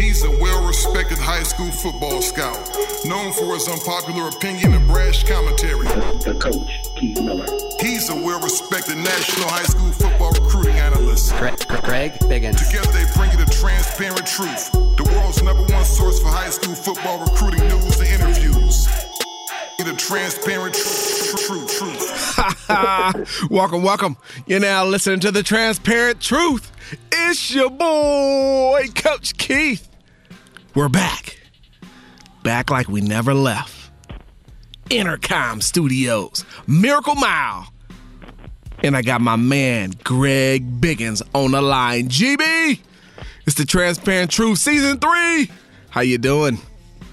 He's a well respected high school football scout, known for his unpopular opinion and brash commentary. The coach, Keith Miller. He's a well respected national high school football recruiting analyst. Craig, Greg Biggins. Together they bring you the transparent truth, the world's number one source for high school football recruiting news and interviews. The transparent truth, truth, truth. welcome, welcome. You're now listening to the transparent truth. It's your boy, Coach Keith. We're back. Back like we never left. Intercom Studios, Miracle Mile. And I got my man, Greg Biggins, on the line. GB, it's the Transparent Truth Season 3. How you doing?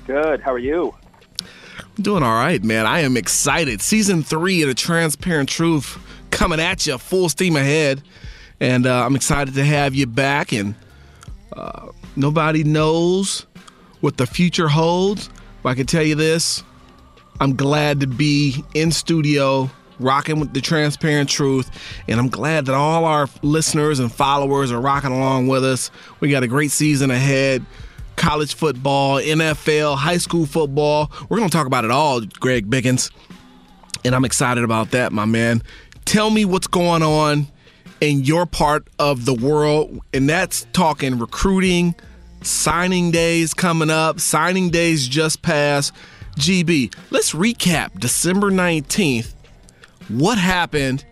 Good. How are you? I'm doing all right, man. I am excited. Season 3 of the Transparent Truth coming at you full steam ahead. And uh, I'm excited to have you back. And uh, nobody knows what the future holds. But I can tell you this I'm glad to be in studio rocking with the transparent truth. And I'm glad that all our listeners and followers are rocking along with us. We got a great season ahead college football, NFL, high school football. We're going to talk about it all, Greg Biggins. And I'm excited about that, my man. Tell me what's going on in your part of the world. And that's talking recruiting, signing days coming up, signing days just passed. GB, let's recap December 19th. What happened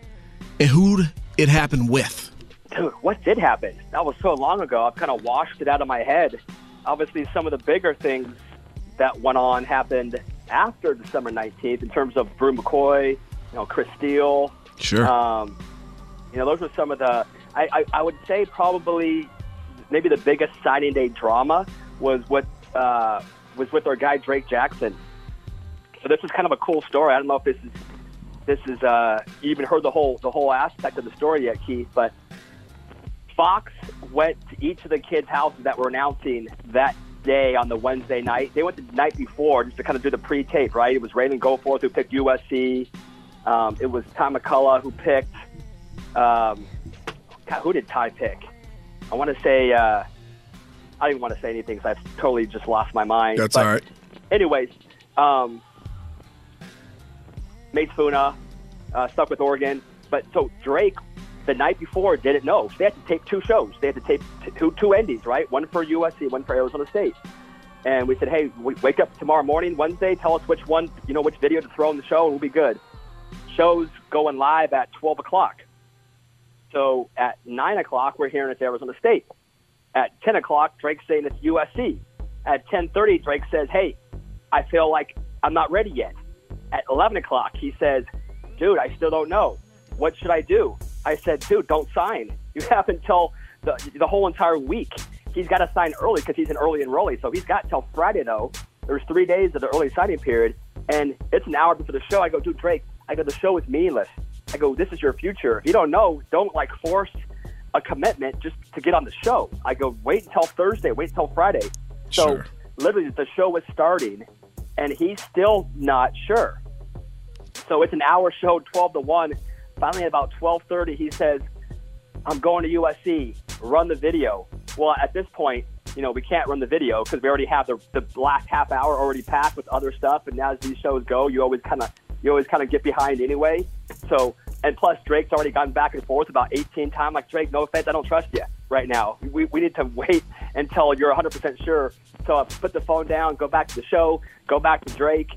and who it happened with? Dude, what did happen? That was so long ago. I've kind of washed it out of my head. Obviously, some of the bigger things that went on happened after December 19th in terms of Bru McCoy, you know, Chris Steele. Sure. Um, you know, those were some of the, I, I, I would say probably maybe the biggest signing day drama was what uh, was with our guy Drake Jackson. So this is kind of a cool story. I don't know if this is this is uh, you even heard the whole the whole aspect of the story yet, Keith. But Fox went to each of the kids' houses that were announcing that day on the Wednesday night. They went the night before just to kind of do the pre-tape, right? It was Raymond Goforth who picked USC. Um, it was Ty McCullough who picked. Um, God, who did Ty pick? I want to say. Uh, I didn't want to say anything because I've totally just lost my mind. That's But all right. Anyways, um, Mase Funa uh, stuck with Oregon, but so Drake the night before didn't know. So they had to tape two shows. They had to tape t- two two endings, right? One for USC, one for Arizona State. And we said, hey, we wake up tomorrow morning, Wednesday. Tell us which one, you know, which video to throw in the show, and we'll be good. Shows going live at 12 o'clock. So at 9 o'clock, we're hearing it's Arizona State. At 10 o'clock, Drake's saying it's USC. At 10:30, Drake says, "Hey, I feel like I'm not ready yet." At 11 o'clock, he says, "Dude, I still don't know. What should I do?" I said, "Dude, don't sign. You have until the the whole entire week. He's got to sign early because he's an early enrollee. So he's got till Friday though. There's three days of the early signing period, and it's an hour before the show. I go, dude, Drake. I go, the show is meaningless. I go, this is your future. If you don't know, don't like force a commitment just to get on the show. I go, wait until Thursday, wait until Friday. So Sure. literally, the show was starting, and he's still not sure. So it's an hour show, twelve to one. Finally, at about twelve thirty, he says, "I'm going to USC. Run the video." Well, at this point, you know we can't run the video because we already have the the last half hour already packed with other stuff. And as these shows go, you always kind of you always kind of get behind anyway. So and plus Drake's already gone back and forth about 18 times. Like Drake, no offense, I don't trust you right now. We, we need to wait until you're 100% sure. So I put the phone down, go back to the show, go back to Drake,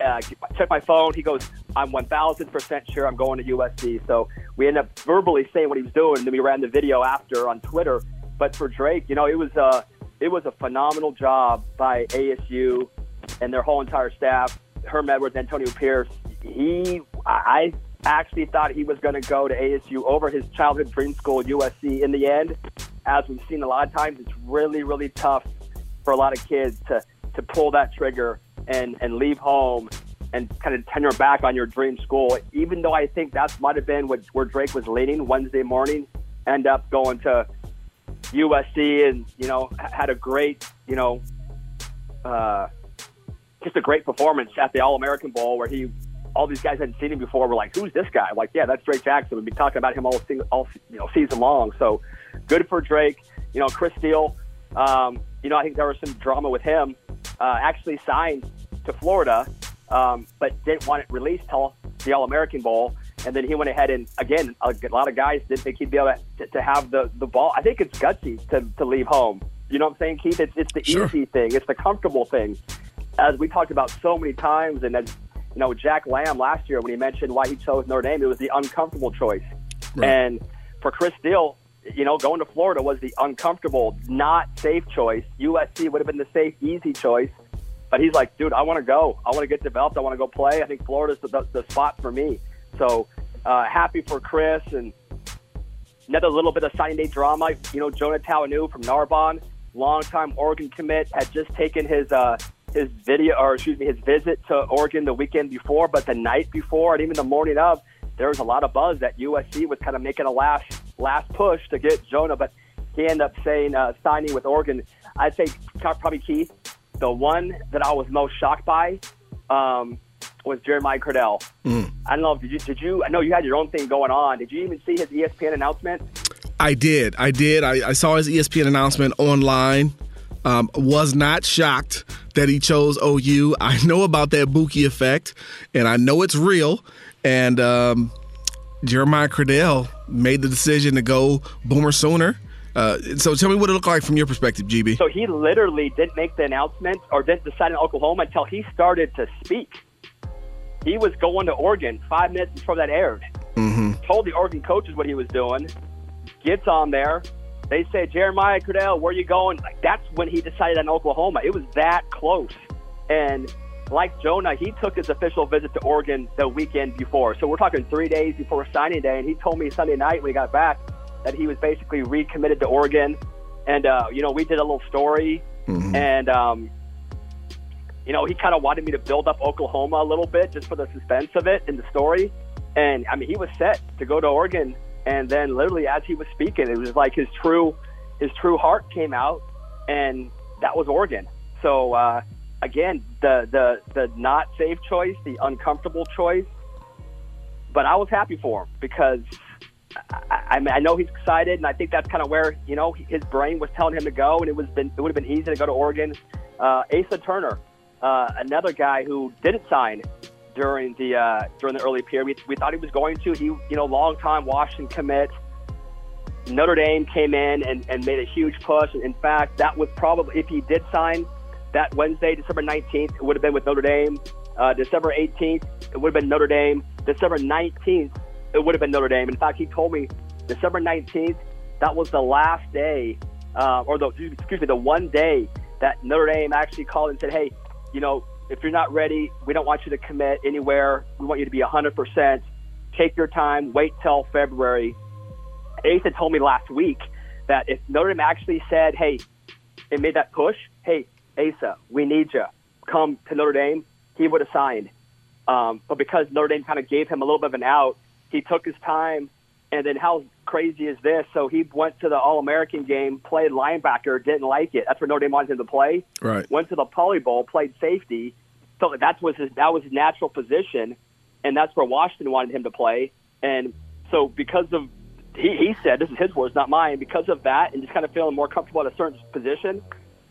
uh, check my phone. He goes, I'm 1,000% sure I'm going to USC. So we ended up verbally saying what he was doing, and then we ran the video after on Twitter. But for Drake, you know, it was a, it was a phenomenal job by ASU and their whole entire staff. Herm Edwards, Antonio Pierce. He, I actually thought he was going to go to ASU over his childhood dream school, USC. In the end, as we've seen a lot of times, it's really, really tough for a lot of kids to to pull that trigger and and leave home and kind of turn your back on your dream school. Even though I think that might have been what, where Drake was leaning Wednesday morning, end up going to USC and you know had a great you know uh, just a great performance at the All American Bowl where he all these guys hadn't seen him before were like, who's this guy? I'm like, yeah, that's Drake Jackson. We've been talking about him all all you know season long. So good for Drake. You know, Chris Steele. Um, you know, I think there was some drama with him. Uh, actually signed to Florida, um, but didn't want it released till the All American Bowl. And then he went ahead and again, a lot of guys didn't think he'd be able to, to have the, the ball. I think it's gutsy to, to leave home. You know what I'm saying, Keith? It's, it's the Sure. easy thing. It's the comfortable thing. As we talked about so many times, and as you know, Jack Lamb last year when he mentioned why he chose Notre Dame, it was the uncomfortable choice. Right. And for Chris Steele, you know, going to Florida was the uncomfortable, not safe choice. USC would have been the safe, easy choice. But he's like, dude, I want to go. I want to get developed. I want to go play. I think Florida's the, the, the spot for me. So uh, happy for Chris and another little bit of signing day drama. You know, Jonah Talanu from Narbonne, longtime Oregon commit, had just taken his uh, his video or excuse me his visit to Oregon the weekend before, but the night before and even the morning of, there was a lot of buzz that USC was kind of making a last last push to get Jonah, but he ended up saying uh, signing with Oregon. I'd say probably Keith. The one that I was most shocked by um, was Jeremiah Criddell. I don't know. Did you? Did you? I know you had your own thing going on. Did you even see his ESPN announcement? I did. I did. I, I saw his ESPN announcement online. Um, was not shocked that he chose OU. I know about that Buki effect, and I know it's real. And um, Jeremiah Criddell made the decision to go Boomer Sooner. Uh, so tell me what it looked like from your perspective, GB. So he literally didn't make the announcement or didn't decide in Oklahoma until he started to speak. He was going to Oregon five minutes before that aired. hmm Told the Oregon coaches what he was doing. Gets on there. They say, Jeremiah Criddell, where you going? Like that's when he decided on Oklahoma. It was that close. And like Jonah, he took his official visit to Oregon the weekend before. So we're talking three days before signing day. And he told me Sunday night when he got back that he was basically recommitted to Oregon. And, uh, you know, we did a little story. And, um, you know, he kind of wanted me to build up Oklahoma a little bit just for the suspense of it in the story. And, I mean, he was set to go to Oregon. And then literally as he was speaking, it was like his true, his true heart came out. And that was Oregon. So, uh, again, the, the, the not safe choice, the uncomfortable choice. But I was happy for him because I, I, I know he's excited, and I think that's kind of where you know his brain was telling him to go, and it was been it would have been easy to go to Oregon. Uh, Asa Turner, uh, another guy who didn't sign during the uh, during the early period. We, we thought he was going to. He you know long time Washington commit. Notre Dame came in and, and made a huge push. In fact, that was probably if he did sign that Wednesday, December 19th, it would have been with Notre Dame. Uh, December 18th, it would have been Notre Dame. December 19th, it would have been Notre Dame. In fact, he told me December 19th, that was the last day, uh, or the excuse me, the one day that Notre Dame actually called and said, "Hey, you know, if you're not ready, we don't want you to commit anywhere. We want you to be 100%. Take your time. Wait till February." Asa told me last week that if Notre Dame actually said, "Hey," and made that push, "Hey, Asa, we need you. Come to Notre Dame," he would have signed. Um, but because Notre Dame kind of gave him a little bit of an out, he took his time. And then how crazy is this? So he went to the All American game, played linebacker, didn't like it. That's where Notre Dame wanted him to play. Right. Went to the Poly Bowl, played safety. So that was his that was his natural position, and that's where Washington wanted him to play. And so because of he, he said this is his words, not mine. Because of that, and just kind of feeling more comfortable at a certain position,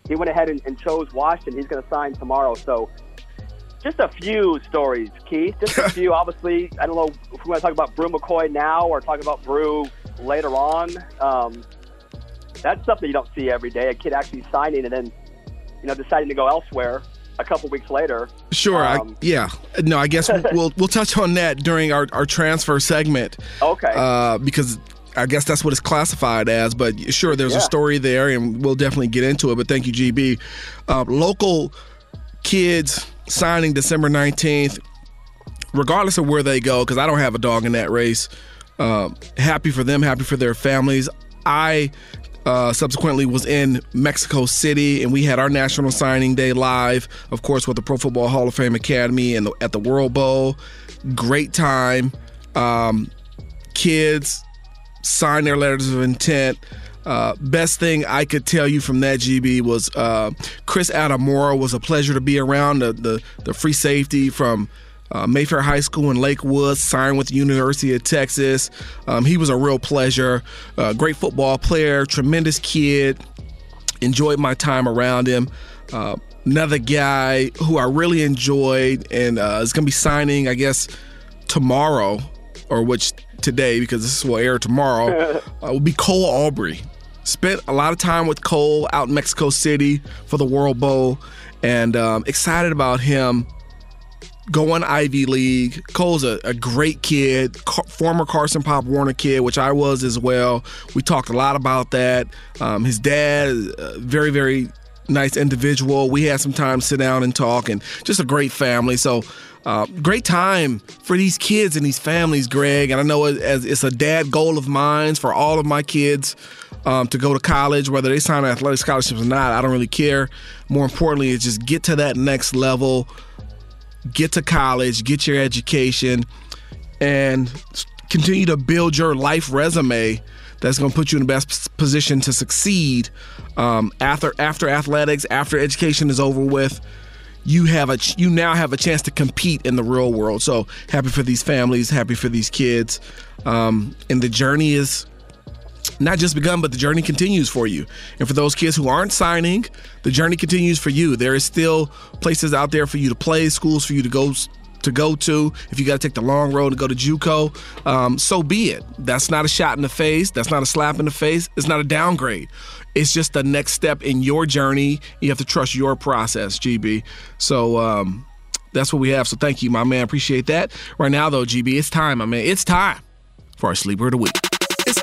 he went ahead and, and chose Washington. He's going to sign tomorrow. So just a few stories, Keith. Just a few. Obviously, I don't know if we want to talk about Bru McCoy now or talk about Bru later on. Um, that's something you don't see every day. A kid actually signing and then, you know, deciding to go elsewhere a couple weeks later. Sure. Um, I, yeah. No, I guess we'll we'll touch on that during our, our transfer segment. Okay. Uh, because I guess that's what it's classified as. But sure, there's a story there, and we'll definitely get into it. But thank you, GB. Uh, local kids signing December 19th, regardless of where they go, because I don't have a dog in that race. Uh, happy for them, happy for their families. I uh, subsequently was in Mexico City, and we had our national signing day live, of course, with the Pro Football Hall of Fame Academy and the, at the World Bowl. Great time. Um, kids sign their letters of intent. Uh, best thing I could tell you from that GB was uh, Chris Adimora was a pleasure to be around. The the, the free safety from uh, Mayfair High School in Lakewood, signed with the University of Texas. Um, he was a real pleasure. Uh, great football player, tremendous kid. enjoyed my time around him. Uh, another guy who I really enjoyed and uh, is going to be signing, I guess, tomorrow, or which today, because this will air tomorrow, uh, will be Cole Aubrey. Spent a lot of time with Cole out in Mexico City for the World Bowl, and um, excited about him going Ivy League. Cole's a, a great kid, Car- former Carson Pop Warner kid, which I was as well. We talked a lot about that. Um, his dad, a very, very nice individual. We had some time to sit down and talk, and just a great family. So, uh, great time for these kids and these families, Greg. And I know as it's a dad goal of mine for all of my kids um, to go to college, whether they sign athletic scholarships or not. I don't really care. More importantly, is just get to that next level, get to college, get your education, and continue to build your life resume that's going to put you in the best position to succeed um, after after athletics, after education is over with. You have a you now have a chance to compete in the real world. So happy for these families, happy for these kids, um, and the journey is not just begun, but the journey continues for you. And for those kids who aren't signing, the journey continues for you. There is still places out there for you to play, schools for you to go to go to. If you got to take the long road to go to JUCO, um, so be it. That's not a shot in the face. That's not a slap in the face. It's not a downgrade. It's just the next step in your journey. You have to trust your process, GB. So um, that's what we have. So thank you, my man. Appreciate that. Right now, though, GB, it's time, my man. It's time for our sleeper of the week.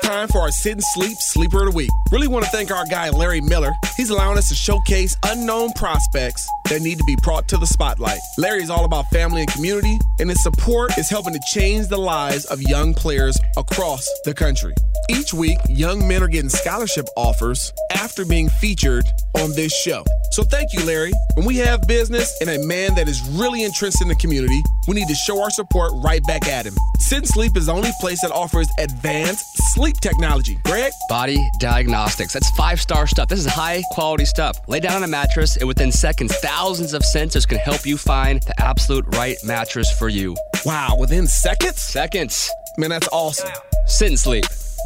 Time for our sit and sleep sleeper of the week. Really want to thank our guy Larry Miller. He's allowing us to showcase unknown prospects that need to be brought to the spotlight. Larry is all about family and community, and his support is helping to change the lives of young players across the country. Each week, young men are getting scholarship offers after being featured on this show. So thank you, Larry. When we have business and a man that is really entrenched in the community, we need to show our support right back at him. Sit and Sleep is the only place that offers advanced sleep technology. Greg? Body Diagnostics. That's five star stuff. This is high quality stuff. Lay down on a mattress, and within seconds, thousands of sensors can help you find the absolute right mattress for you. Wow, within seconds? Seconds. Man, that's awesome. Sit and sleep.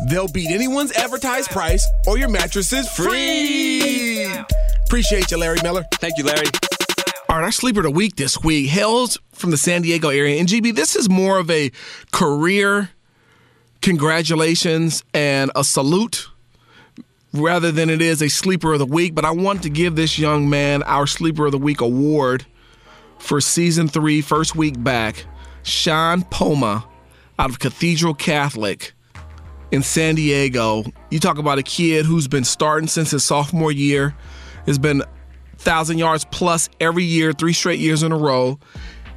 They'll beat anyone's advertised price, or your mattress is free. Appreciate you, Larry Miller. Thank you, Larry. All right, our sleeper of the week this week hails from the San Diego area. And GB, this is more of a career congratulations and a salute rather than it is a sleeper of the week. But I want to give this young man our sleeper of the week award for season three, first week back. Sean Poma out of Cathedral Catholic in San Diego. You talk about a kid who's been starting since his sophomore year, has been thousand yards plus every year, three straight years in a row.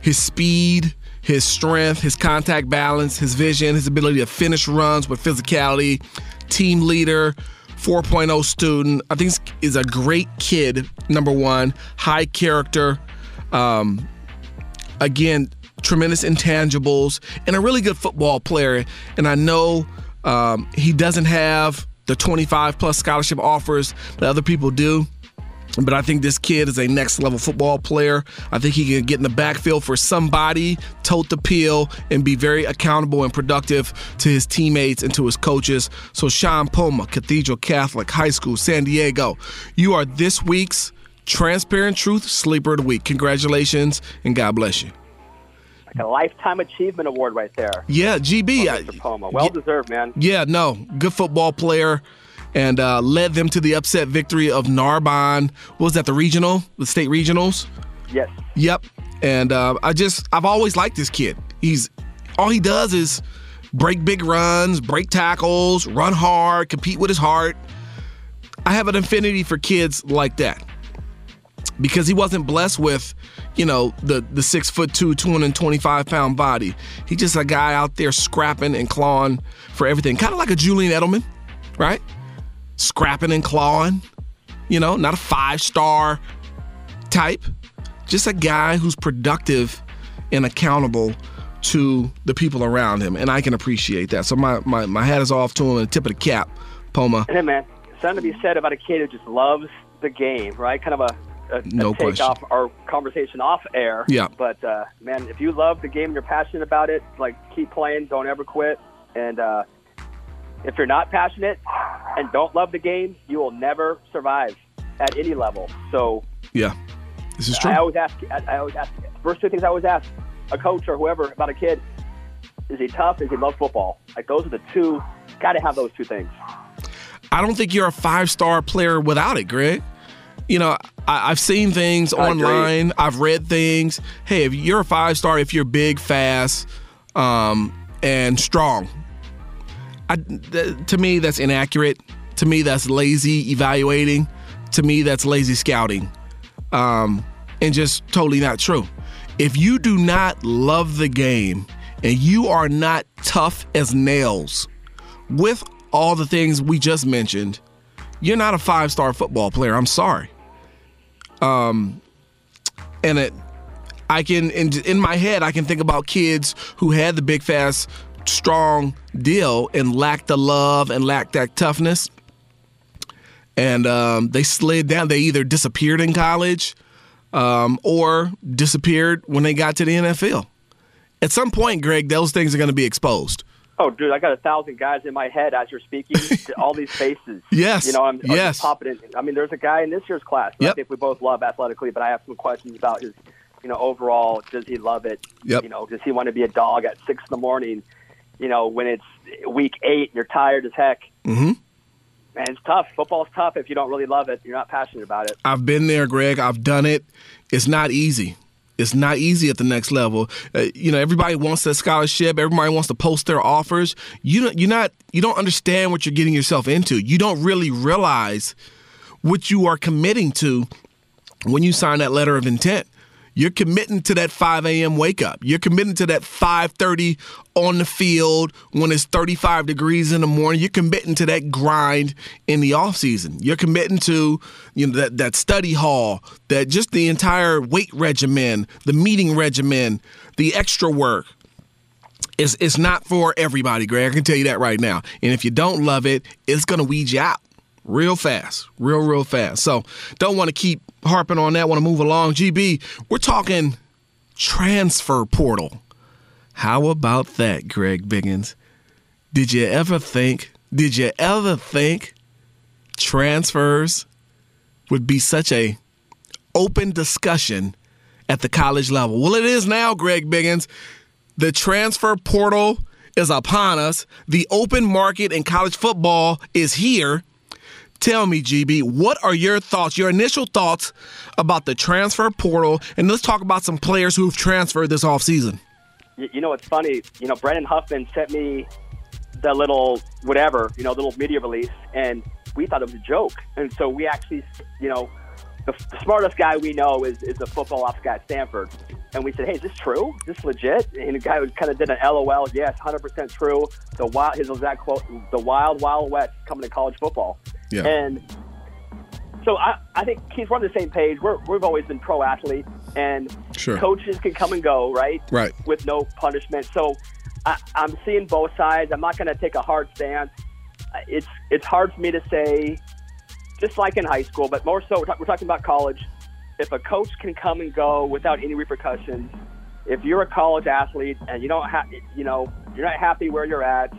His speed, his strength, his contact balance, his vision, his ability to finish runs with physicality, team leader, 4.0 student. I think is a great kid. Number one, high character. Um, again, tremendous intangibles, and a really good football player. And I know um, he doesn't have the 25 plus scholarship offers that other people do. But I think this kid is a next level football player. I think he can get in the backfield for somebody, tote the peel, and be very accountable and productive to his teammates and to his coaches. So, Sean Poma, Cathedral Catholic High School, San Diego, you are this week's Transparent Truth Sleeper of the Week. Congratulations and God bless you. Like a lifetime achievement award right there. Yeah, GB. Oh, Mr. Poma. Well deserved, man. Yeah, no, good football player and uh, led them to the upset victory of Narbonne. What was that, the regional, the state regionals? Yes. Yep. And uh, I just, I've always liked this kid. He's, all he does is break big runs, break tackles, run hard, compete with his heart. I have an affinity for kids like that because he wasn't blessed with, you know, the the six foot two, 225 pound body. He's just a guy out there scrapping and clawing for everything, kind of like a Julian Edelman, right? Scrapping and clawing. You know, not a five star type, just a guy who's productive and accountable to the people around him. And I can appreciate that. So my, my, my hat is off to him and the tip of the cap, Poma. Hey, man, something to be said about a kid who just loves the game, right? Kind of a, a, no a take question. off our conversation off air. Yeah. But, uh, man, if you love the game and you're passionate about it, like, keep playing, don't ever quit. And, uh, if you're not passionate and don't love the game, you will never survive. at any level. So Yeah, this is true. I always ask. I, always ask. First two things I always ask a coach or whoever about a kid: Is he tough? Is he love football? Like those are the two. Got to have those two things. I don't think you're a five star player without it, Greg. You know, I, I've seen things I agree. online. I've read things. Hey, if you're a five star, if you're big, fast, um, and strong, I, th- to me that's inaccurate. To me that's lazy evaluating. To me that's lazy scouting, um, and just totally not true. If you do not love the game and you are not tough as nails, with all the things we just mentioned, you're not a five star football player. I'm sorry. Um, and it, I can in, in my head I can think about kids who had the big fast strong deal and lacked the love and lacked that toughness, and um, they slid down. They either disappeared in college um, or disappeared when they got to the NFL. At some point, Greg, those things are going to be exposed. Oh, dude, I got a thousand guys in my head as you're speaking. To all these faces. Yes. You know, I'm, I'm Yes. popping in. I mean, there's a guy in this year's class. Yep. I think we both love athletically, but I have some questions about his. You know, overall, does he love it? Yep. You know, does he want to be a dog at six in the morning? You know, when it's week eight and you're tired as heck. Mm-hmm. Man, it's tough. Football's tough if you don't really love it. You're not passionate about it. I've been there, Greg. I've done it. It's not easy. It's not easy at the next level. Uh, you know, everybody wants that scholarship. Everybody wants to post their offers. You don't, you're not. You don't understand what you're getting yourself into. You don't really realize what you are committing to when you sign that letter of intent. You're committing to that 5 a.m. wake up. You're committing to that 5:30 on the field when it's 35 degrees in the morning. You're committing to that grind in the off season. You're committing to you know that that study hall, that just the entire weight regimen, the meeting regimen, the extra work. It's, it's not for everybody, Greg. I can tell you that right now. And if you don't love it, it's going to weed you out real fast, real, real fast. So don't want to keep harping on that. Want to move along. GB, we're talking transfer portal. How about that, Greg Biggins? Did you ever think, did you ever think transfers would be such a open discussion at the college level? Well, it is now, Greg Biggins. The transfer portal is upon us. The open market in college football is here. Tell me, GB, what are your thoughts, your initial thoughts about the transfer portal? And let's talk about some players who've transferred this offseason. You, know, it's funny. You know, Brendan Huffman sent me the little whatever, you know, little media release, and we thought it was a joke. And so we actually, you know, the, the smartest guy we know is, is a football ops guy at Stanford. And we said, hey, is this true? Is this legit? And the guy kind of did an LOL. Yes, 100% true. The wild, his exact quote, the wild, wild west coming to college football. Yeah. And so I, I think Keith, we're on the same page. We're, we've always been pro athletes, and Sure. coaches can come and go, right? Right. With no punishment. So I, I'm seeing both sides. I'm not going to take a hard stance. It's it's hard for me to say, just like in high school, but more so, we're, talk- we're talking about college. If a coach can come and go without any repercussions, if you're a college athlete and you don't have, you know, you're not happy where you're at,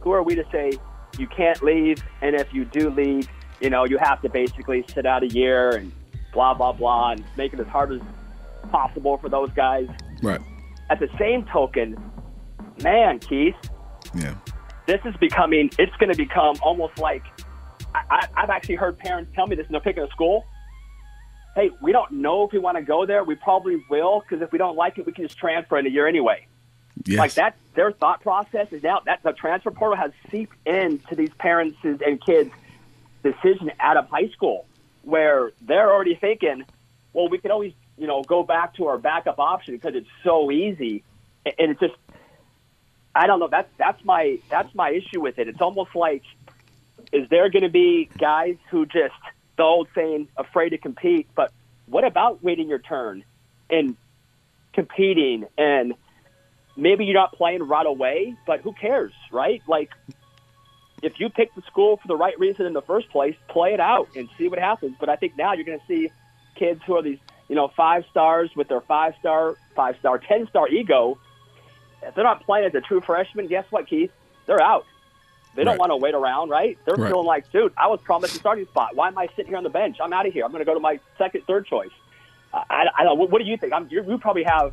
who are we to say you can't leave? And if you do leave, you know, you have to basically sit out a year and blah blah blah, and make it as hard as possible for those guys. Right. At the same token, man, Keith, Yeah. this is becoming. It's going to become almost like I, I've actually heard parents tell me this, and they're picking a school. Hey, we don't know if we want to go there. We probably will because if we don't like it, we can just transfer in a year anyway. Yes. Like that, their thought process is now that the transfer portal has seeped into these parents' and kids' decision out of high school, where they're already thinking, well, we can always, you know, go back to our backup option because it's so easy, and it's just, I don't know. That's that's my that's my issue with it. It's almost like, is there going to be guys who just the old saying, afraid to compete, but what about waiting your turn and competing and maybe you're not playing right away, but who cares, right? Like, if you pick the school for the right reason in the first place, play it out and see what happens. But I think now you're going to see kids who are these, you know, five stars with their five star, five star, ten star ego. If they're not playing as a true freshman, guess what, Keith? They're out. They don't Right. want to wait around, right? They're Right. feeling like, dude, I was promised a starting spot. Why am I sitting here on the bench? I'm out of here. I'm going to go to my second, third choice. I, I, I don't. What, what do you think? I'm, you, you probably have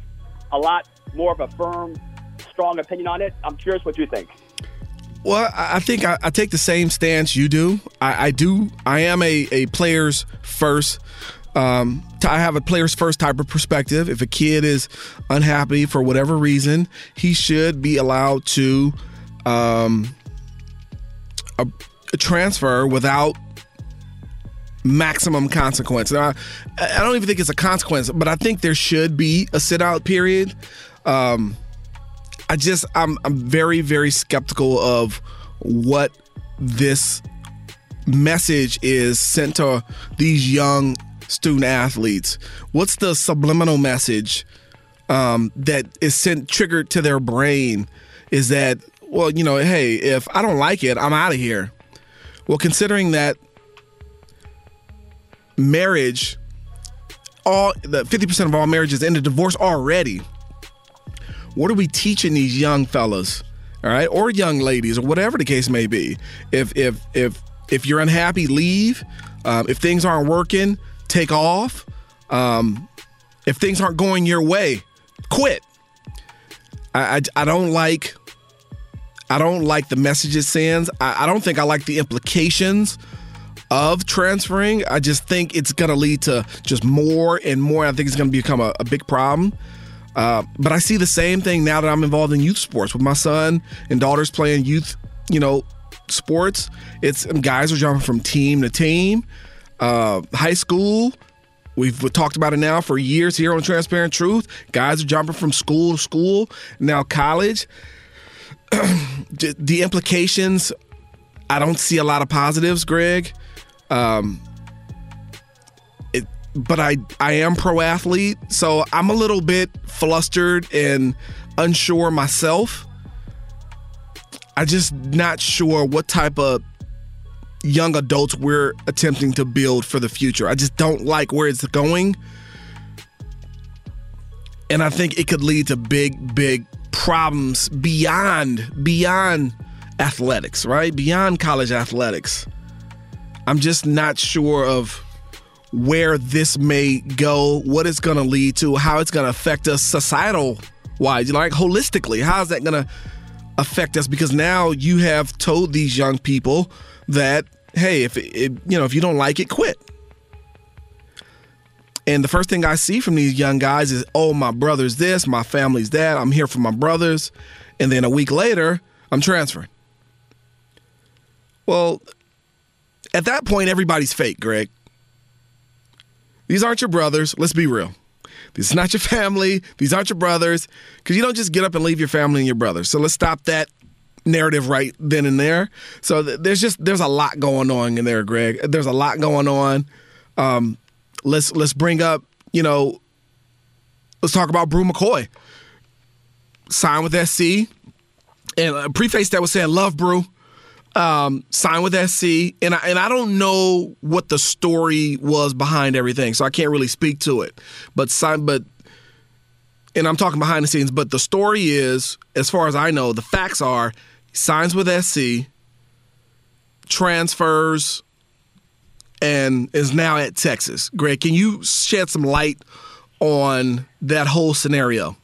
a lot more of a firm, strong opinion on it. I'm curious what you think. Well, I I think I, I take the same stance you do. I, I do. I am a, a players first. Um, I have a players first type of perspective. If a kid is unhappy for whatever reason, he should be allowed to um, a, a transfer without maximum consequence. Now, I, I don't even think it's a consequence, but I think there should be a sit out period. Um, I just I'm I'm very very skeptical of what this message is sent to these young student athletes. What's the subliminal message um, that is sent triggered to their brain? Is that well, you know, hey, if I don't like it, I'm out of here. Well, considering that marriage, all the 50% of all marriages end in divorce already what are we teaching these young fellas all right or young ladies or whatever the case may be? If if if if you're unhappy leave. Um, if things aren't working take off. Um, if things aren't going your way quit. I, I, I don't like I don't like the message it sends. I, I don't think I like the implications of transferring. I just think it's going to lead to just more and more. I think it's going to become a, a big problem. Uh, but I see the same thing now that I'm involved in youth sports with my son and daughters playing youth, you know, sports. It's guys are jumping from team to team. Uh, high school, we've talked about it now for years here on Transparent Truth. Guys are jumping from school to school. Now college, the implications. I don't see a lot of positives, Greg. Um, it, but I I am pro athlete, so I'm a little bit flustered and unsure myself. I just not sure what type of young adults we're attempting to build for the future. I just don't like where it's going. And I think it could lead to big, big problems beyond beyond athletics, right? Beyond college athletics. I'm just not sure of where this may go, what it's going to lead to, how it's going to affect us societal wise, like holistically. How is that going to affect us? Because now you have told these young people that, hey, if it, it, you know if you don't like it, quit. And the first thing I see from these young guys is, oh, my brother's this, my family's that, I'm here for my brothers. And then a week later, I'm transferring. Well, at that point, everybody's fake, Greg. These aren't your brothers. Let's be real. This is not your family. These aren't your brothers. Because you don't just get up and leave your family and your brothers. So let's stop that narrative right then and there. So th- there's just there's a lot going on in there, Greg. There's a lot going on. Um, let's let's bring up you know let's talk about Bru McCoy. Signed with SC, and uh, preface that was saying love Bru. Um, signed with SC, and I, and I don't know what the story was behind everything, so I can't really speak to it. But sign, but and I'm talking behind the scenes. But the story is, as far as I know, the facts are, signs with SC, transfers, and is now at Texas. Greg, can you shed some light on that whole scenario?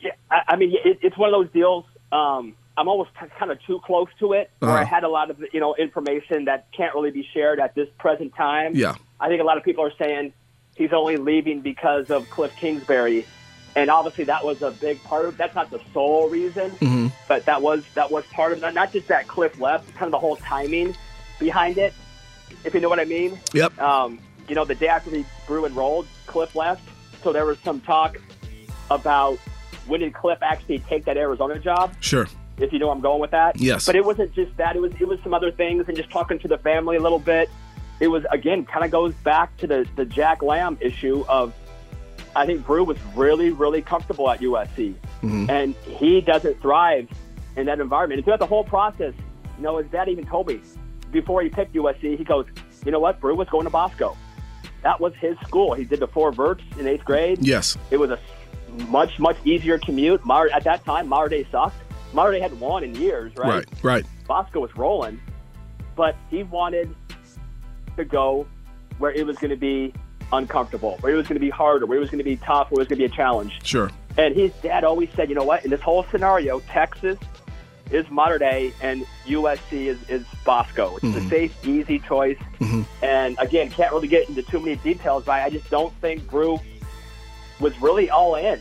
Yeah, I, I mean, it, it's one of those deals. Um, I'm almost kind of too close to it, where I Uh-huh. had a lot of you know information that can't really be shared at this present time. Yeah. I think a lot of people are saying he's only leaving because of Cliff Kingsbury, and obviously that was a big part of. That's not the sole reason, Mhm. but that was that was part of that. Not just that Cliff left, kind of the whole timing behind it. If you know what I mean. Yep. Um, you know, the day after the Bru enrolled, Cliff left, so there was some talk about when did Cliff actually take that Arizona job Sure. if you know where I'm going with that. Yes. But it wasn't just that. It was it was some other things and just talking to the family a little bit. It was again kind of goes back to the the Jack Lamb issue of I think Bru was really really comfortable at USC Mm-hmm. and he doesn't thrive in that environment. And throughout the whole process, you know, his dad even told me before he picked USC, he goes, you know what, Bru was going to Bosco. That was his school. He did the four verts in eighth grade. Yes. It was a much, much easier commute. Mar- at that time, Mater Dei sucked. Mater Dei hadn't won in years, right? Right. Right. Bosco was rolling, but he wanted to go where it was going to be uncomfortable, where it was going to be harder, where it was going to be tough, where it was going to be a challenge. Sure. And his dad always said, you know what? In this whole scenario, Texas is Mater Dei and USC is, is Bosco. It's a mm-hmm. safe, easy choice. Mm-hmm. And again, can't really get into too many details, but I just don't think Bru was really all in.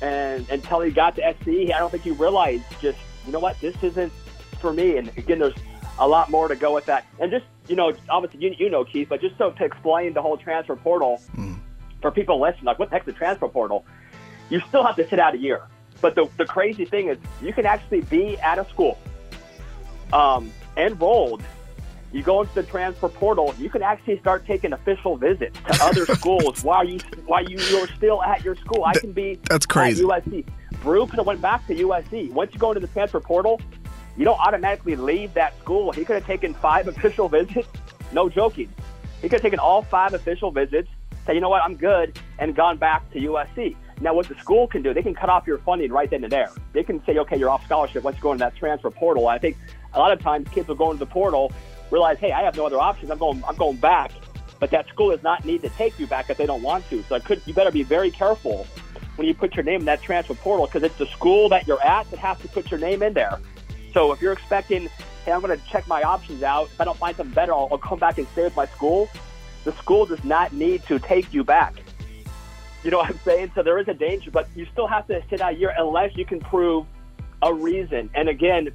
And until he got to SCE, I don't think he realized just, you know what, this isn't for me. And again, there's a lot more to go with that. And just, you know, obviously you, you know, Keith, but just so to explain the whole transfer portal mm-hmm. for people listening, like what the heck's the transfer portal? You still have to sit out a year. But the, the crazy thing is you can actually be at a school um, enrolled. You go into the transfer portal. You can actually start taking official visits to other schools while you while you you're still at your school. I can be that's crazy. USC. Bru could have went back to USC. Once you go into the transfer portal, you don't automatically leave that school. He could have taken five official visits. No joking. He could have taken all five official visits. Say, you know what, I'm good, and gone back to USC. Now, what the school can do, they can cut off your funding right then and there. They can say, okay, you're off scholarship. You go into that transfer portal, I think a lot of times kids will go into the portal, realize, hey, I have no other options. I'm going, I'm going back. But that school does not need to take you back if they don't want to. So it could, you better be very careful when you put your name in that transfer portal because it's the school that you're at that has to put your name in there. So if you're expecting, hey, I'm going to check my options out. If I don't find something better, I'll, I'll come back and stay with my school. The school does not need to take you back. You know what I'm saying? So there is a danger, but you still have to sit out a year unless you can prove a reason. And again,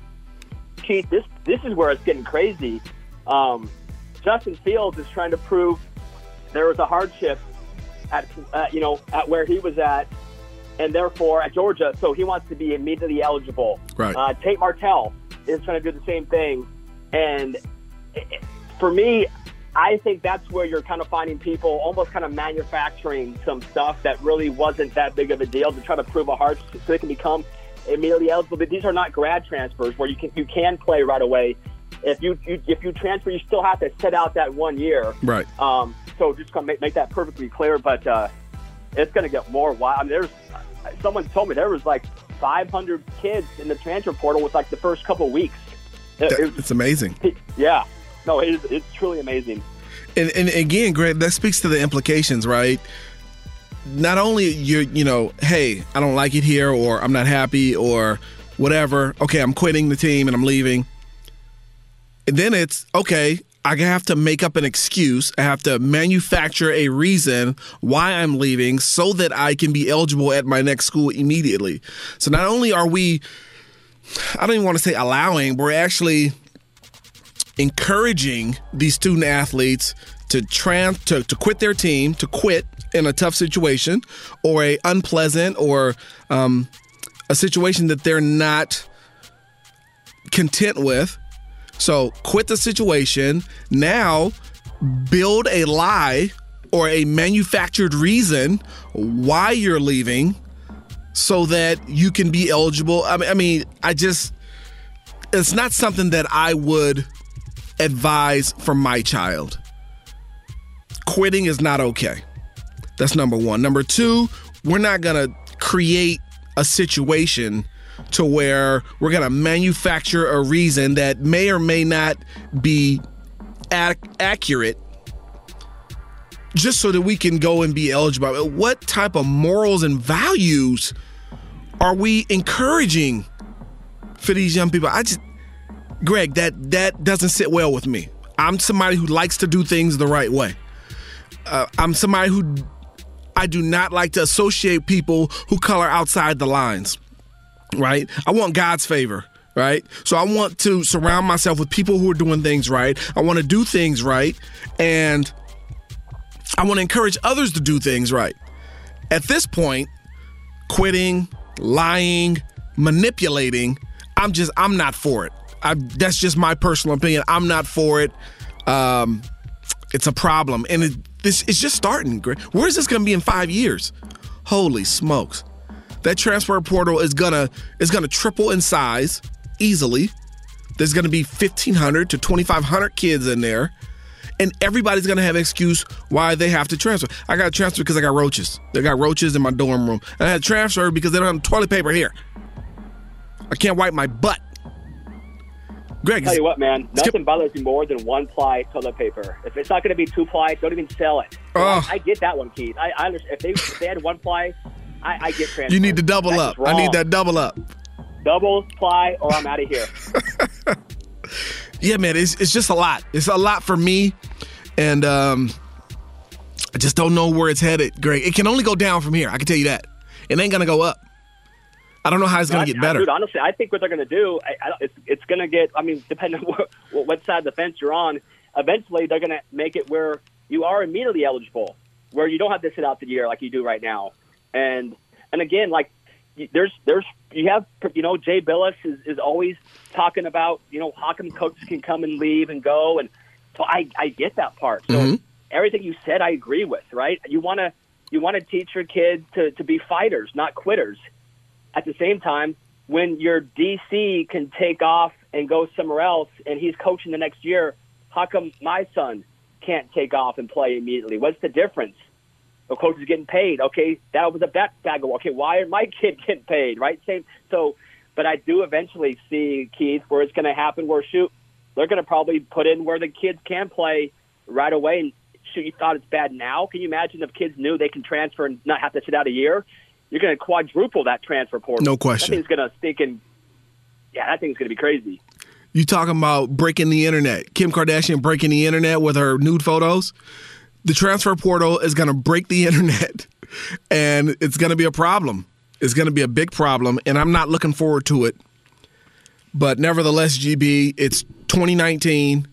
Keith, this this is where it's getting crazy. Um, Justin Fields is trying to prove there was a hardship at uh, you know at where he was at, and therefore at Georgia, so he wants to be immediately eligible. Right. Uh, Tate Martell is trying to do the same thing, and it- for me, I think that's where you're kind of finding people almost kind of manufacturing some stuff that really wasn't that big of a deal to try to prove a hardship so they can become immediately eligible. But these are not grad transfers where you can you can play right away. If you, you if you transfer, you still have to sit out that one year. Right. Um, so just gonna make, make that perfectly clear. But uh, it's gonna get more wild. I mean, there's someone told me there was like 500 kids in the transfer portal with like the first couple weeks. It- it's amazing. yeah, no, it is, it's truly amazing. And, and again, Greg, that speaks to the implications, right? Not only you're, you know, hey, I don't like it here, or I'm not happy, or whatever. Okay, I'm quitting the team and I'm leaving. And then it's okay. I have to make up an excuse. I have to manufacture a reason why I'm leaving so that I can be eligible at my next school immediately. So not only are we, I don't even want to say allowing, we're actually encouraging these student athletes to trans to, to quit their team, to quit in a tough situation or a unpleasant or um, a situation that they're not content with. So quit the situation. Now build a lie or a manufactured reason why you're leaving so that you can be eligible. I mean, I just it's not something that I would advise for my child. Quitting is not okay. That's number one. Number two, we're not going to create a situation to where we're going to manufacture a reason that may or may not be ac- accurate just so that we can go and be eligible. What type of morals and values are we encouraging for these young people? I just Greg, that that doesn't sit well with me. I'm somebody who likes to do things the right way. Uh, I'm somebody who I do not like to associate people who color outside the lines. Right? I want God's favor. Right? So I want to surround myself with people who are doing things right. I want to do things right, and I want to encourage others to do things right. At this point, quitting, lying, manipulating, I'm just I'm not for it. I, that's just my personal opinion. I'm not for it. Um, it's a problem, and it, this it's just starting. Where is this going to be in five years? Holy smokes! That transfer portal is gonna is gonna triple in size easily. There's gonna be 1,500 to 2,500 kids in there, and everybody's gonna have an excuse why they have to transfer. I got to transfer because I got roaches. They got roaches in my dorm room. And I had to transfer because they don't have toilet paper here. I can't wipe my butt. Greg, Tell you what, man, Skip- nothing bothers me more than one ply toilet paper. If it's not going to be two ply, don't even sell it. Oh. I, I get that one, Keith. I, I understand. If they, if they had one ply, I, I get transferred. you need to double That's up. I need that double up. double ply, or I'm out of here. Yeah, man, it's it's just a lot. It's a lot for me, and um, I just don't know where it's headed, Greg. It can only go down from here. I can tell you that. It ain't gonna go up. I don't know how it's gonna I- get better. Dude, honestly, I think what they're going to do, I, I, it's, it's going to get. I mean, depending on what, what side of the fence you're on, eventually they're going to make it where you are immediately eligible, where you don't have to sit out the year like you do right now. And and again, like there's there's you have you know Jay Bilas is, is always talking about you know how come coaches can come and leave and go, and so I I get that part. So Mhm. everything you said, I agree with. Right? You want to you want to teach your kids to to be fighters, not quitters at the same time, when your DC can take off and go somewhere else and he's coaching the next year, how come my son can't take off and play immediately? What's the difference? The coach is getting paid. Okay, that was a bet bag. Okay, why are my kid getting paid? Right? Same. So, but I do eventually see Keith where it's going to happen. Where shoot, they're going to probably put in where the kids can play right away. And shoot, you thought it's bad now. Can you imagine if kids knew they can transfer and not have to sit out a year? You're going to quadruple that transfer portal. No question. That thing's going to stink and yeah, that thing's going to be crazy. You talking about breaking the internet? Kim Kardashian breaking the internet with her nude photos? The transfer portal is going to break the internet, and it's going to be a problem. It's going to be a big problem, and I'm not looking forward to it. But nevertheless, GB, it's 2019,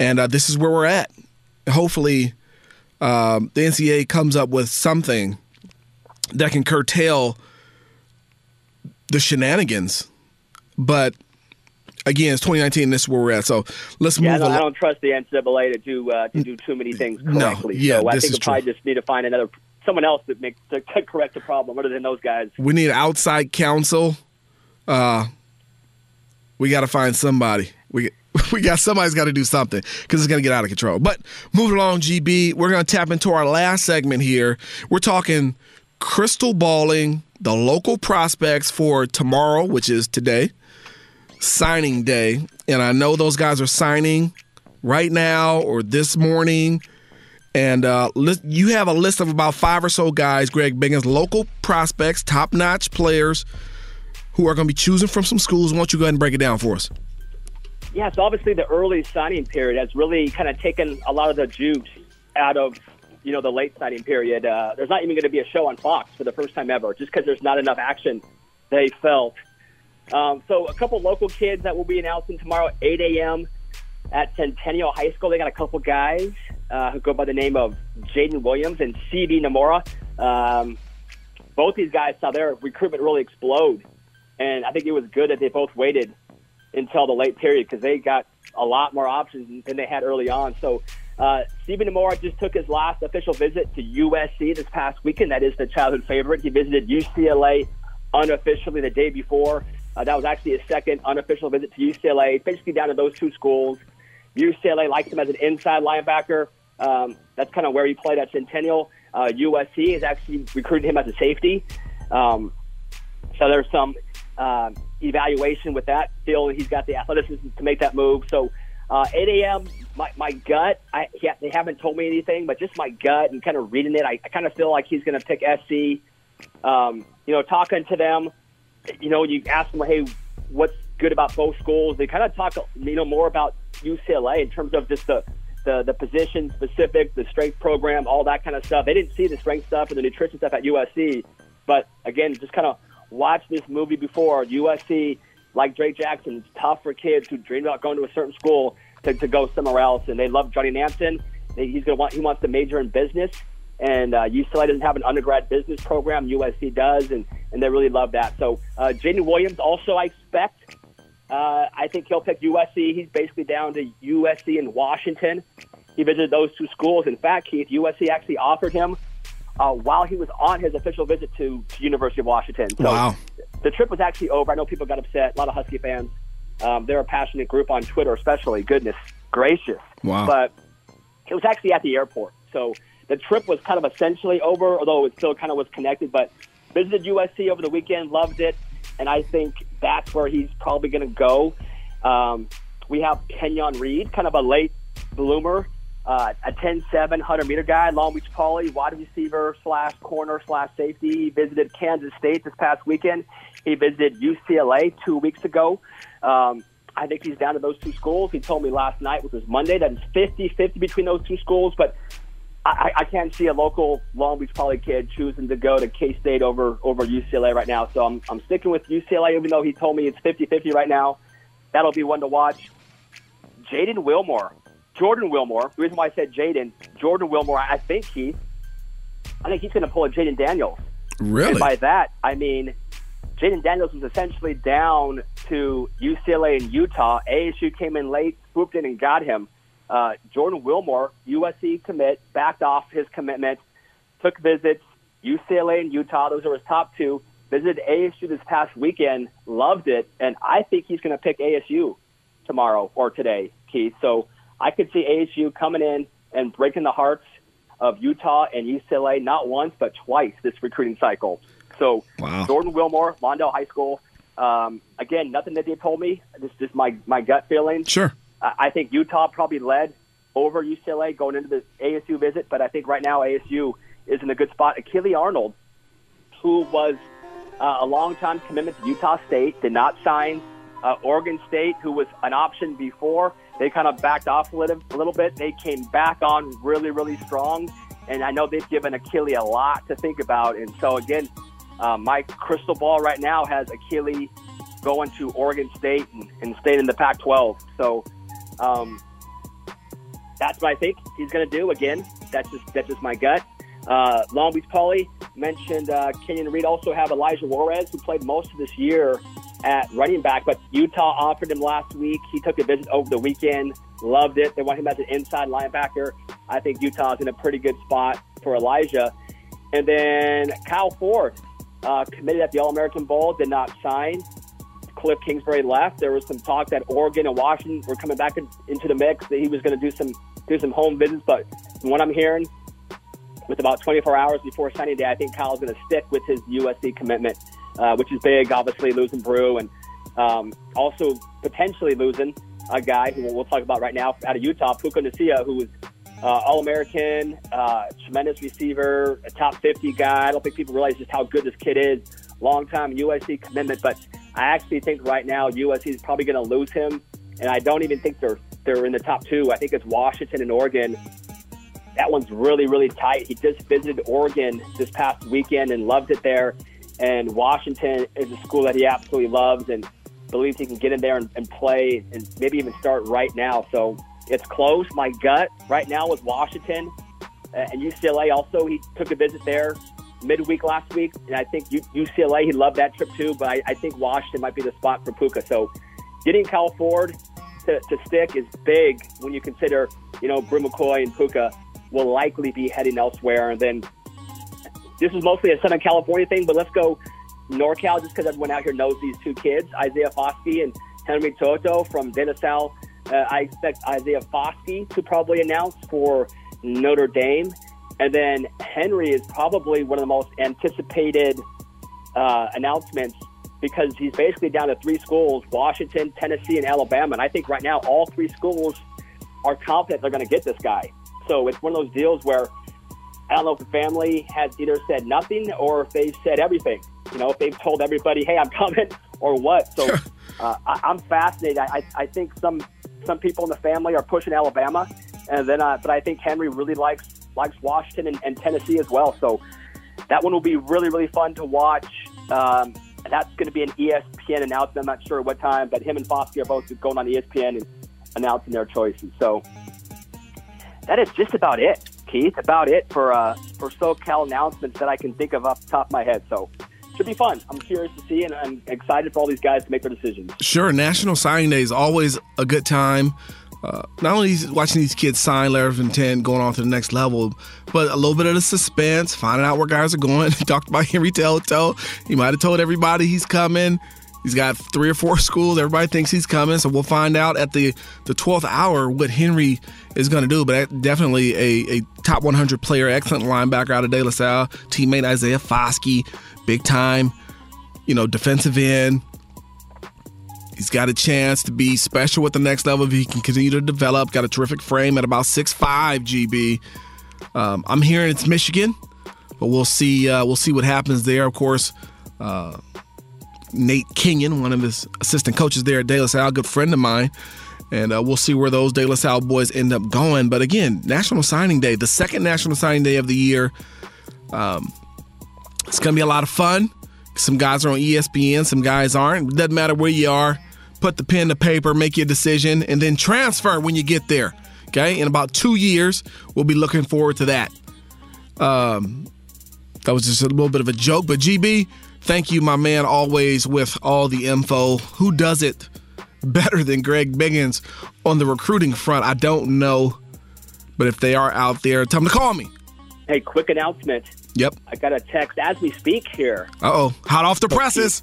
and uh, this is where we're at. Hopefully, um, the NCAA comes up with something that can curtail the shenanigans. But again, it's 2019. This is where we're at. So let's Yeah, I move don't, I don't trust the NCAA to do uh, to do too many things correctly. No, yeah, so I this think we probably just need to find another someone else that makes to, to correct the problem other than those guys. We need outside counsel. Uh, we got to find somebody. We we got somebody's got to do something because it's gonna get out of control. But moving along, GB, we're gonna tap into our last segment here. We're talking crystal balling the local prospects for tomorrow, which is today, signing day. And I know those guys are signing right now or this morning. And uh, list, you have a list of about five or so guys, Greg Biggins, local prospects, top notch players who are going to be choosing from some schools. Why don't you go ahead and break it down for us? Yeah, so obviously the early signing period has really kind of taken a lot of the juice out of you know the late signing period. Uh, there's not even going to be a show on Fox for the first time ever, just because there's not enough action. They felt. Um, so a couple local kids that will be announcing tomorrow, 8 a.m. at Centennial High School. They got a couple guys uh, who go by the name of Jaden Williams and CB Namora. Um, both these guys saw their recruitment really explode, and I think it was good that they both waited until the late period because they got a lot more options than they had early on. So uh, Stephen Namora just took his last official visit to USC this past weekend. That is the childhood favorite. He visited UCLA unofficially the day before. Uh, that was actually his second unofficial visit to UCLA, basically down to those two schools. UCLA likes him as an inside linebacker. Um, that's kind of where he played at Centennial. Uh, USC is actually recruiting him as a safety. Um, so there's some uh, evaluation with that. Feel he's got the athleticism to make that move. So uh, 8 a.m. My, my gut. I yeah, they haven't told me anything, but just my gut and kind of reading it, I, I kind of feel like he's going to pick SC. Um, you know, talking to them, you know, you ask them, hey, what's good about both schools? They kind of talk, you know, more about UCLA in terms of just the the, the position specific, the strength program, all that kind of stuff. They didn't see the strength stuff and the nutrition stuff at USC, but again, just kind of watch this movie before USC, like Drake Jackson, it's tough for kids who dream about going to a certain school to, to go somewhere else. And they love Johnny Nansen. He's going to want he wants to major in business, and uh, UCLA doesn't have an undergrad business program. USC does, and and they really love that. So uh, Jaden Williams also I expect. Uh, I think he'll pick USC. He's basically down to USC in Washington. He visited those two schools. In fact, Keith, USC actually offered him uh, while he was on his official visit to, to University of Washington. So Wow. the trip was actually over. I know people got upset. A lot of Husky fans. Um, they're a passionate group on Twitter, especially. Goodness gracious. Wow. But it was actually at the airport. So the trip was kind of essentially over, although it still kind of was connected. But visited USC over the weekend, loved it, and I think that's where he's probably going to go. Um, we have Kenyon Reed, kind of a late bloomer, uh, a 10-7 100 meter guy, Long Beach Poly, wide receiver slash corner slash safety. He visited Kansas State this past weekend. He visited UCLA two weeks ago. Um, I think he's down to those two schools. He told me last night, which was Monday, that it's 50-50 between those two schools, but I, I can't see a local Long Beach Poly kid choosing to go to K State over over UCLA right now. So I'm, I'm sticking with UCLA, even though he told me it's 50 50 right now. That'll be one to watch. Jaden Wilmore, Jordan Wilmore. The reason why I said Jaden, Jordan Wilmore, I think he, I think he's going to pull a Jayden Daniels. Really? And by that, I mean Jayden Daniels was essentially down to UCLA and Utah. ASU came in late, swooped in, and got him. Uh, Jordan Wilmore, USC commit, backed off his commitment, took visits, UCLA and Utah. Those are his top two. Visited ASU this past weekend, loved it, and I think he's going to pick ASU tomorrow or today, Keith. So I could see ASU coming in and breaking the hearts of Utah and UCLA not once but twice this recruiting cycle. So Wow. Jordan Wilmore, Lawndale High School. Um, again, nothing that they told me. This is just my my gut feeling. Sure. I I think Utah probably led over UCLA going into the ASU visit, but I think right now ASU is in a good spot. Akili Arnold, who was uh, a long-time commitment to Utah State, did not sign. Uh, Oregon State, who was an option before, they kind of backed off a little, a little bit. They came back on really, really strong, and I know they've given Akili a lot to think about. And so again, uh, my crystal ball right now has Akili going to Oregon State and, and staying in the Pac-12. So um, that's what I think he's going to do. Again, that's just that's just my gut. Uh, Long Beach Poly mentioned uh, Kenyon Reed. Also have Elijah Juarez, who played most of this year at running back, but Utah offered him last week. He took a visit over the weekend, loved it. They want him as an inside linebacker. I think Utah's in a pretty good spot for Elijah. And then Kyle Ford uh, committed at the All American Bowl, did not sign. Cliff Kingsbury left. There was some talk that Oregon and Washington were coming back in, into the mix. That he was going to do some do some home visits, but from what I'm hearing, with about 24 hours before signing day, I think Kyle's going to stick with his USC commitment, uh, which is big. Obviously, losing Bru and um, also potentially losing a guy who we'll talk about right now out of Utah, Puka Nasia, who was uh, All American, uh, tremendous receiver, a top 50 guy. I don't think people realize just how good this kid is. Long time USC commitment, but I actually think right now USC is probably going to lose him, and I don't even think they're they're in the top two. I think it's Washington and Oregon. That one's really really tight. He just visited Oregon this past weekend and loved it there, and Washington is a school that he absolutely loves and believes he can get in there and, and play and maybe even start right now. So it's close. My gut right now is Washington uh, and UCLA. Also, he took a visit there midweek last week, and I think UCLA he loved that trip too. But I, I think Washington might be the spot for Puka. So getting Cal Ford to, to stick is big when you consider you know Bru McCoy and Puka will likely be heading elsewhere, and then this is mostly a Southern California thing, but let's go NorCal just because everyone out here knows these two kids, Isaiah Foskey and Henry To'oTo'o from De La Salle. Uh, I expect Isaiah Foskey to probably announce for Notre Dame. And then Henry is probably one of the most anticipated uh, announcements because he's basically down to three schools Washington, Tennessee, and Alabama. And I think right now all three schools are confident they're going to get this guy. So it's one of those deals where I don't know if the family has either said nothing or if they've said everything. You know, if they've told everybody, "Hey, I'm coming," or what. So uh, I, I'm fascinated. I, I think some some people in the family are pushing Alabama, and then uh, but I think Henry really likes likes Washington and, and Tennessee as well. So that one will be really really fun to watch. Um, and that's going to be an ESPN announcement. I'm not sure what time, but him and Foskey are both going on ESPN and announcing their choices. So that is just about it, Keith. About it for uh, for SoCal announcements that I can think of off the top of my head. So should be fun. I'm curious to see, and I'm excited for all these guys to make their decisions. Sure, National Signing Day is always a good time. Uh, not only is watching these kids sign letters of intent, going on to the next level, but a little bit of the suspense, finding out where guys are going. Talked about Henry To'oTo'o. He might have told everybody he's coming. He's got three or four schools. Everybody thinks he's coming, so we'll find out at the the twelfth hour what Henry is going to do. But definitely a, a top 100 player, excellent linebacker out of De La Salle, teammate Isaiah Foskey, big time, you know, defensive end He's got a chance to be special at the next level if he can continue to develop. Got a terrific frame at about 6'5", GB. Um, I'm hearing it's Michigan, but we'll see. Uh, we'll see what happens there. Of course, uh, Nate Kenyon, one of his assistant coaches there at De La Salle, a good friend of mine, and uh, we'll see where those De La Salle boys end up going. But again, National Signing Day, the second National Signing Day of the year. Um, it's going to be a lot of fun. Some guys are on ESPN, some guys aren't. It doesn't matter where you are. Put the pen to paper, make your decision, and then transfer when you get there. Okay, in about two years, we'll be looking forward to that. Um, that was just a little bit of a joke, but GB, thank you, my man, always with all the info. Who does it better than Greg Biggins on the recruiting front? I don't know, but if they are out there, tell them to call me. Hey, quick announcement. Yep. I got a text as we speak here. Uh oh, hot off the presses.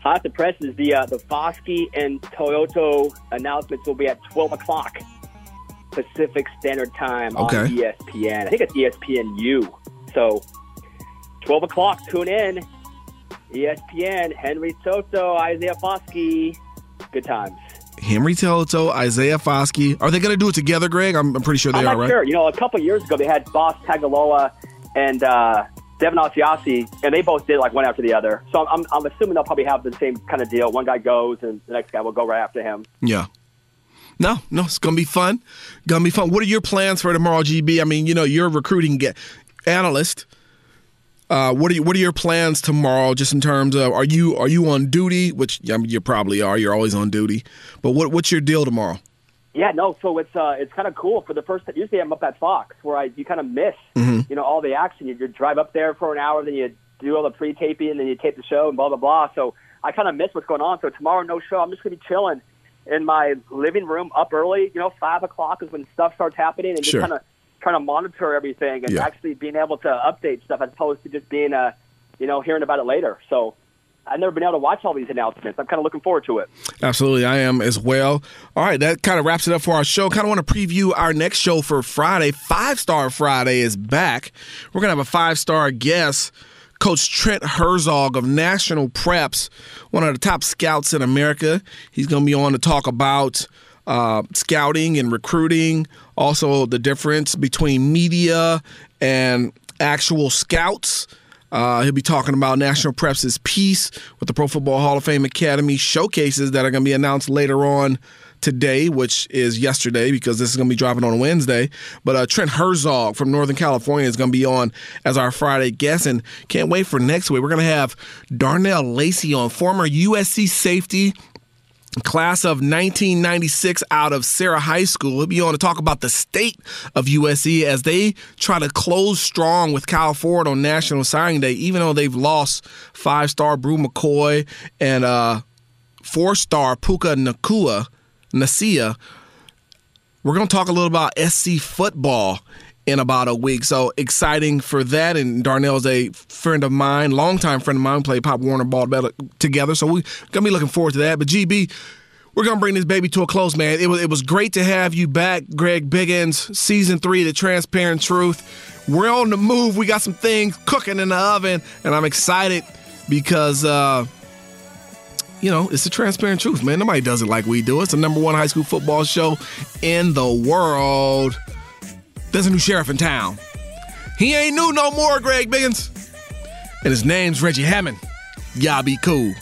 Hot off the presses. the uh, the Foskey and To'oTo'o announcements will be at 12 o'clock Pacific Standard Time Okay. on ESPN. I think it's ESPNU. So 12 o'clock, tune in. ESPN, Henry To'oTo'o, Isaiah Foskey. Good times. Henry To'oTo'o, Isaiah Foskey. Are they going to do it together, Greg? I'm, I'm pretty sure they I'm are, not right? sure. You know, a couple years ago they had Boss Tagaloa and uh, Devin Asiasi, and they both did like one after the other. So I'm, I'm assuming they'll probably have the same kind of deal. One guy goes, and the next guy will go right after him. Yeah. No, no, it's gonna be fun. Gonna be fun. What are your plans for tomorrow, GB? I mean, you know, you're a recruiting analyst. Uh, what are you, what are your plans tomorrow? Just in terms of are you are you on duty? Which I mean, you probably are. You're always on duty. But what what's your deal tomorrow? Yeah, no. So it's uh, it's kind of cool for the first. time, Usually I'm up at Fox, where I you kind of miss, you know, all the action. You, you drive up there for an hour, then you do all the pre-taping, and then you tape the show, and blah blah blah. So I kind of miss what's going on. So tomorrow, no show. I'm just gonna be chilling in my living room up early. You know, five o'clock is when stuff starts happening, and Sure. just kind of trying to monitor everything and Yeah. actually being able to update stuff as opposed to just being a, you know, hearing about it later. So. I've never been able to watch all these announcements. I'm kind of looking forward to it. Absolutely, I am as well. All right, that kind of wraps it up for our show. Kind of want to preview our next show for Friday. Five Star Friday is back. We're gonna have a five star guest. Coach Trent Herzog of National Preps, one of the top scouts in America. He's going to be on to talk about uh, scouting and recruiting, also the difference between media and actual scouts. Uh, he'll be talking about National Preps' piece with the Pro Football Hall of Fame Academy showcases that are going to be announced later on today, which is yesterday because this is going to be dropping on Wednesday. But uh, Trent Herzog from Northern California is going to be on as our Friday guest, and can't wait for next week. We're going to have Darnell Lacey on, former USC safety class of 1996 out of Sarah High School. He'll be on to talk about the state of USC as they try to close strong with Kyle Ford on National Signing Day, even though they've lost five star Bru McCoy and uh, four star Puka Nacua, Nasia. We're going to talk a little about SC football in about a week. So exciting for that. And Darnell's a friend of mine, longtime friend of mine. Played Pop Warner ball together. So we're going to be looking forward to that. But GB, we're going to bring this baby to a close, man. It was, it was great to have you back, Greg Biggins, season three, The Transparent Truth. We're on the move. We got some things cooking in the oven, and I'm excited because, uh, you know, it's the transparent truth, man. Nobody does it like we do. It's the number one high school football show in the world. There's a new sheriff in town. He ain't new no more, Greg Biggins. And his name's Reggie Hammond. Y'all be cool.